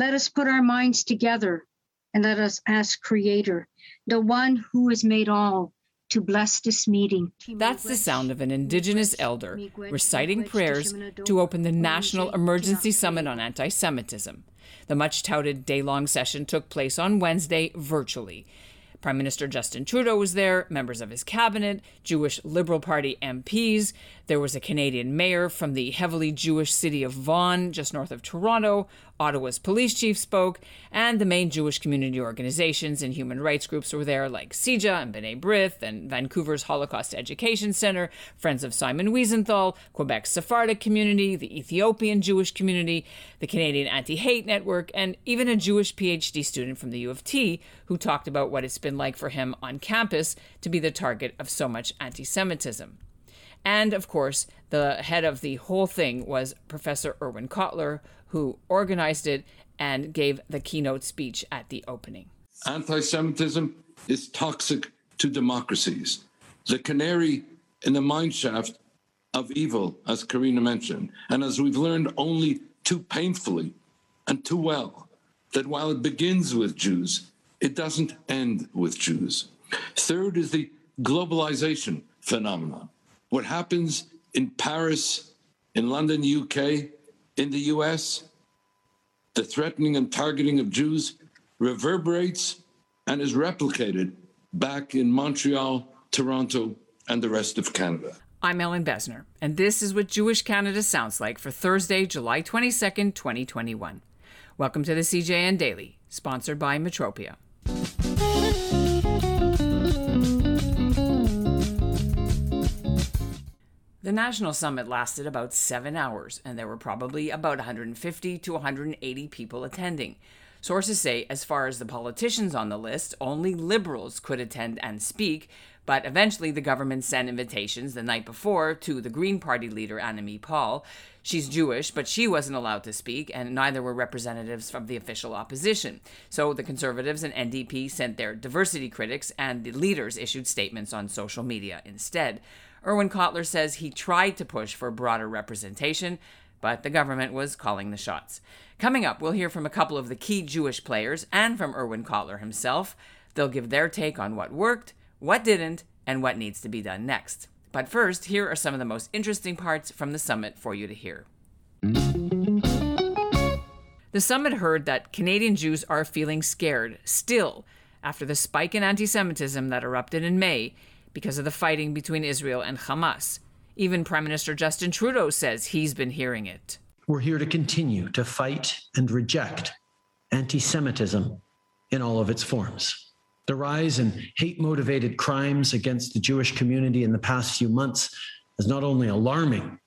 Let us put our minds together and let us ask Creator, the one who has made all, to bless this meeting. That's the sound of an Indigenous elder reciting prayers to open the National Emergency Summit on Anti Semitism. The much touted day long session took place on Wednesday virtually. Prime Minister Justin Trudeau was there, members of his cabinet, Jewish Liberal Party MPs. There was a Canadian mayor from the heavily Jewish city of Vaughan, just north of Toronto. Ottawa's police chief spoke, and the main Jewish community organizations and human rights groups were there, like CIJA and B'nai B'rith and Vancouver's Holocaust Education Center, Friends of Simon Wiesenthal, Quebec's Sephardic community, the Ethiopian Jewish community, the Canadian Anti Hate Network, and even a Jewish PhD student from the U of T who talked about what it's been like for him on campus to be the target of so much anti Semitism. And of course, the head of the whole thing was Professor Irwin Cotler, who organized it and gave the keynote speech at the opening. Anti Semitism is toxic to democracies. The canary in the mineshaft of evil, as Karina mentioned, and as we've learned only too painfully and too well, that while it begins with Jews, it doesn't end with Jews. Third is the globalization phenomenon. What happens in Paris, in London, UK, in the US, the threatening and targeting of Jews reverberates and is replicated back in Montreal, Toronto, and the rest of Canada. I'm Ellin Bessner, and this is what Jewish Canada sounds like for Thursday, July 22nd, 2021. Welcome to the CJN Daily, sponsored by Metropia. The National Summit lasted about seven hours, and there were probably about 150 to 180 people attending. Sources say, as far as the politicians on the list, only liberals could attend and speak, but eventually the government sent invitations the night before to the Green Party leader, Annamie Paul. She's Jewish, but she wasn't allowed to speak, and neither were representatives from the official opposition. So the Conservatives and NDP sent their diversity critics, and the leaders issued statements on social media instead. Irwin Cotler says he tried to push for broader representation, but the government was calling the shots. Coming up, we'll hear from a couple of the key Jewish players and from Irwin Cotler himself. They'll give their take on what worked, what didn't, and what needs to be done next. But first, here are some of the most interesting parts from the summit for you to hear. The summit heard that Canadian Jews are feeling scared still after the spike in anti Semitism that erupted in May because of the fighting between Israel and Hamas. Even Prime Minister Justin Trudeau says he's been hearing it. We're here to continue to fight and reject anti Semitism in all of its forms. The rise in hate motivated crimes against the Jewish community in the past few months is not only alarming,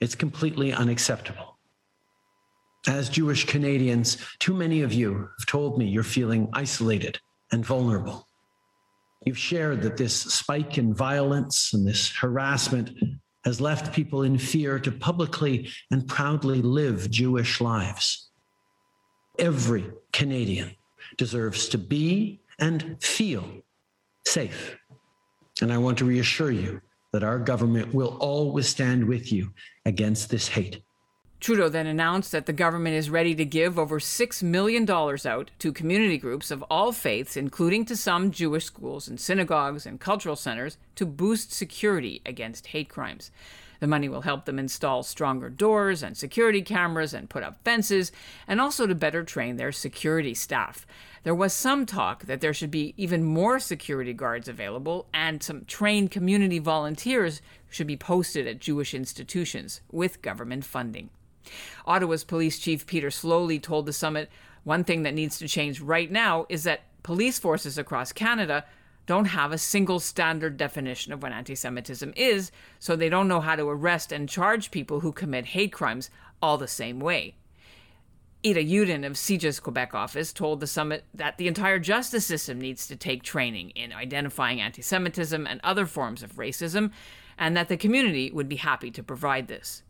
it's completely unacceptable. As Jewish Canadians, too many of you have told me you're feeling isolated and vulnerable. You've shared that this spike in violence and this harassment has left people in fear to publicly and proudly live Jewish lives. Every Canadian deserves to be and feel safe. And I want to reassure you that our government will always stand with you against this hate. Trudeau then announced that the government is ready to give over $6 million out to community groups of all faiths, including to some Jewish schools and synagogues and cultural centers, to boost security against hate crimes. The money will help them install stronger doors and security cameras and put up fences, and also to better train their security staff. There was some talk that there should be even more security guards available, and some trained community volunteers should be posted at Jewish institutions with government funding. Ottawa's police chief Peter Sloly told the summit one thing that needs to change right now is that police forces across Canada don't have a single standard definition of what anti Semitism is, so they don't know how to arrest and charge people who commit hate crimes all the same way. Eta Yudin of CIJA's Quebec office told the summit that the entire justice system needs to take training in identifying anti Semitism and other forms of racism, and that the community would be happy to provide this.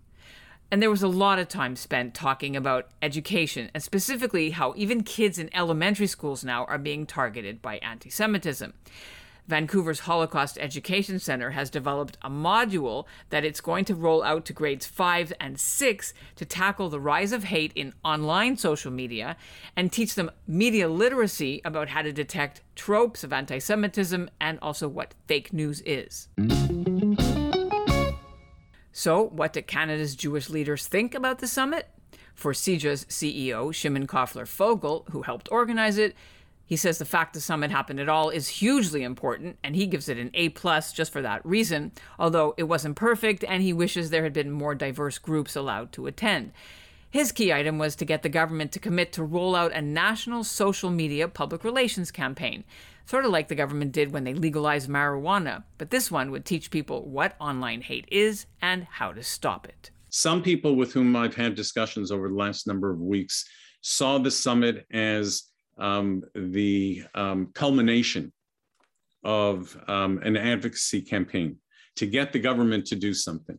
And there was a lot of time spent talking about education, and specifically how even kids in elementary schools now are being targeted by anti Semitism. Vancouver's Holocaust Education Center has developed a module that it's going to roll out to grades 5 and 6 to tackle the rise of hate in online social media and teach them media literacy about how to detect tropes of anti Semitism and also what fake news is. So, what do Canada's Jewish leaders think about the summit? For CIJA's CEO, Shimon Koffler Fogel, who helped organize it, he says the fact the summit happened at all is hugely important, and he gives it an A plus just for that reason, although it wasn't perfect, and he wishes there had been more diverse groups allowed to attend. His key item was to get the government to commit to roll out a national social media public relations campaign, sort of like the government did when they legalized marijuana, but this one would teach people what online hate is and how to stop it. Some people with whom I've had discussions over the last number of weeks saw the summit as um, the um, culmination of um, an advocacy campaign to get the government to do something.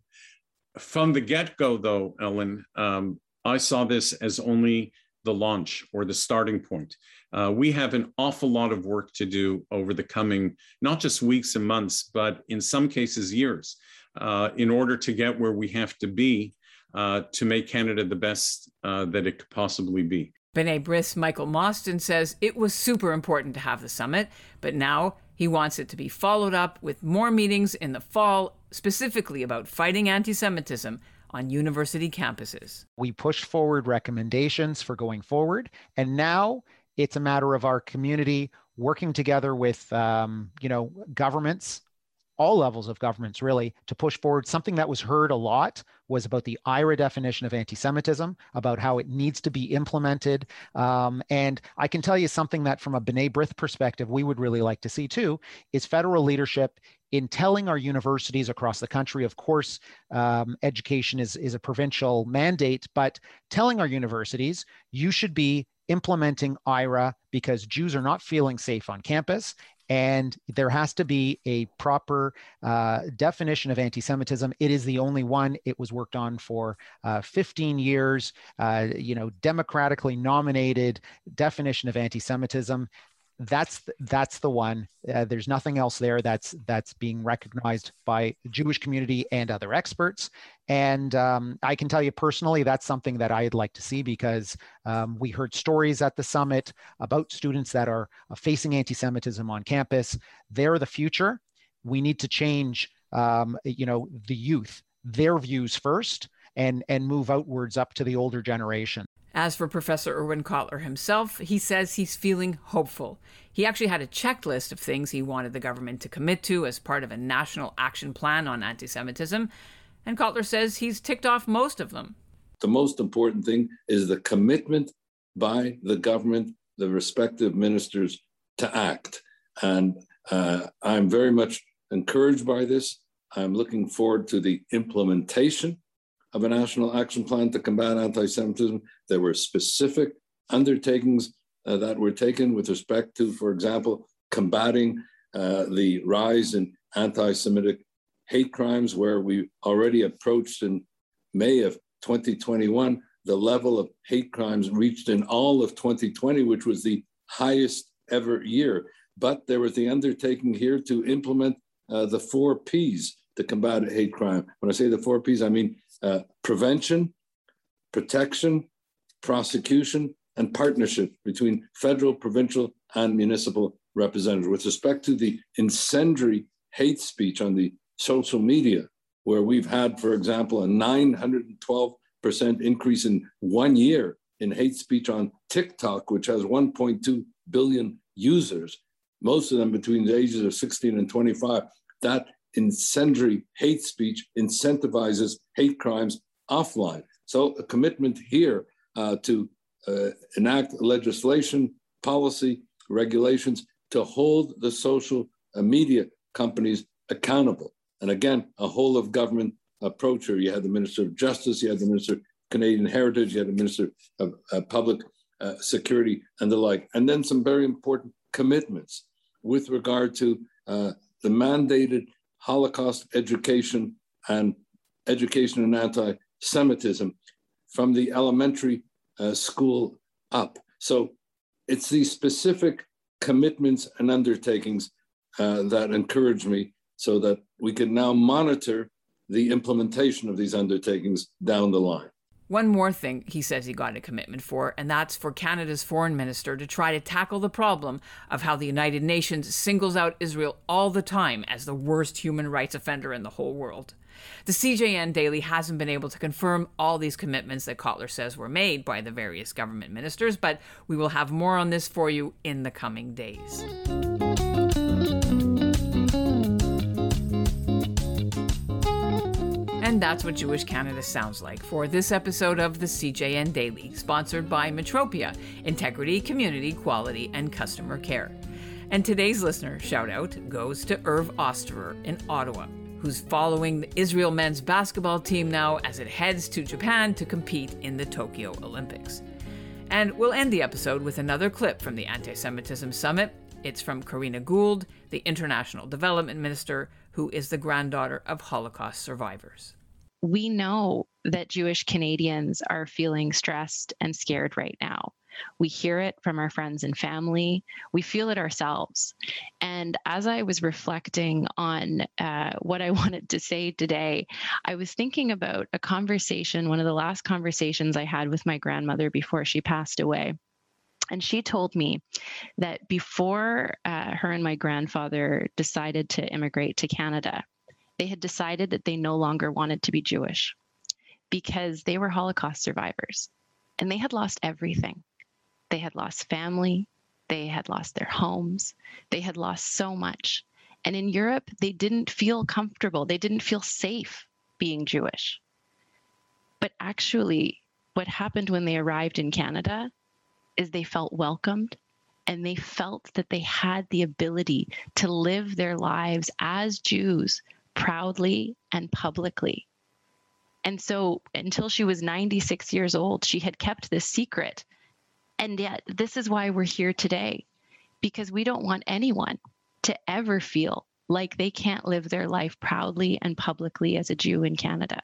From the get go, though, Ellin, um, I saw this as only the launch or the starting point. Uh, we have an awful lot of work to do over the coming, not just weeks and months, but in some cases, years, uh, in order to get where we have to be uh, to make Canada the best uh, that it could possibly be. B'nai B'rith's Michael Mostyn says it was super important to have the summit, but now he wants it to be followed up with more meetings in the fall, specifically about fighting anti Semitism on university campuses. We pushed forward recommendations for going forward, and now it's a matter of our community working together with, um, you know, governments all levels of governments really to push forward. Something that was heard a lot was about the IHRA definition of anti-semitism about how it needs to be implemented. Um, and i can tell you something that from a b'nai b'rith perspective we would really like to see too is federal leadership in telling our universities across the country of course um, education is, is a provincial mandate but telling our universities you should be implementing IHRA because Jews are not feeling safe on campus and there has to be a proper uh, definition of anti-Semitism. It is the only one. It was worked on for uh, 15 years. Uh, you know, democratically nominated definition of anti-Semitism that's that's the one. Uh, there's nothing else there that's that's being recognized by the Jewish community and other experts. And um, I can tell you personally, that's something that I'd like to see because um, we heard stories at the summit about students that are uh, facing anti-Semitism on campus. They're the future. We need to change, um, you know, the youth, their views first, and and move outwards up to the older generation. As for Professor Irwin Cotler himself, he says he's feeling hopeful. He actually had a checklist of things he wanted the government to commit to as part of a national action plan on anti Semitism, and Cotler says he's ticked off most of them. The most important thing is the commitment by the government, the respective ministers, to act. And uh, I'm very much encouraged by this. I'm looking forward to the implementation of a national action plan to combat anti Semitism. There were specific undertakings uh, that were taken with respect to, for example, combating uh, the rise in anti Semitic hate crimes, where we already approached in May of 2021 the level of hate crimes reached in all of 2020, which was the highest ever year. But there was the undertaking here to implement uh, the four P's to combat hate crime. When I say the four P's, I mean uh, prevention, protection, prosecution, and partnership between federal, provincial, and municipal representatives. With respect to the incendiary hate speech on the social media, where we've had, for example, a 912% increase in one year in hate speech on TikTok, which has 1.2 billion users, most of them between the ages of 16 and 25. That incendiary hate speech incentivizes hate crimes offline. So a commitment here uh, to uh, enact legislation, policy, regulations to hold the social uh, media companies accountable. And again, a whole of government approach here. You had the Minister of Justice, you had the Minister of Canadian Heritage, you had the Minister of uh, Public uh, Security and the like. And then some very important commitments with regard to uh, the mandated Holocaust education and education in anti Semitism from the elementary uh, school up. So it's these specific commitments and undertakings uh, that encourage me so that we can now monitor the implementation of these undertakings down the line. One more thing he says he got a commitment for, and that's for Canada's foreign minister to try to tackle the problem of how the United Nations singles out Israel all the time as the worst human rights offender in the whole world. The CJN Daily hasn't been able to confirm all these commitments that Cotler says were made by the various government ministers, but we will have more on this for you in the coming days. And that's what Jewish Canada sounds like for this episode of the CJN Daily, sponsored by Metropia Integrity, Community, Quality, and Customer Care. And today's listener shout out goes to Irv Osterer in Ottawa, who's following the Israel men's basketball team now as it heads to Japan to compete in the Tokyo Olympics. And we'll end the episode with another clip from the Anti Semitism Summit. It's from Karina Gould, the International Development Minister, who is the granddaughter of Holocaust survivors we know that Jewish Canadians are feeling stressed and scared right now. We hear it from our friends and family. We feel it ourselves. And as I was reflecting on uh, what I wanted to say today, I was thinking about a conversation, one of the last conversations I had with my grandmother before she passed away. And she told me that before uh, her and my grandfather decided to immigrate to Canada, they had decided that they no longer wanted to be Jewish because they were Holocaust survivors and they had lost everything. They had lost family, they had lost their homes, they had lost so much. And in Europe, they didn't feel comfortable, they didn't feel safe being Jewish. But actually, what happened when they arrived in Canada is they felt welcomed and they felt that they had the ability to live their lives as Jews proudly and publicly. And so until she was 96 years old, she had kept this secret. And yet, this is why we're here today, because we don't want anyone to ever feel like they can't live their life proudly and publicly as a Jew in Canada.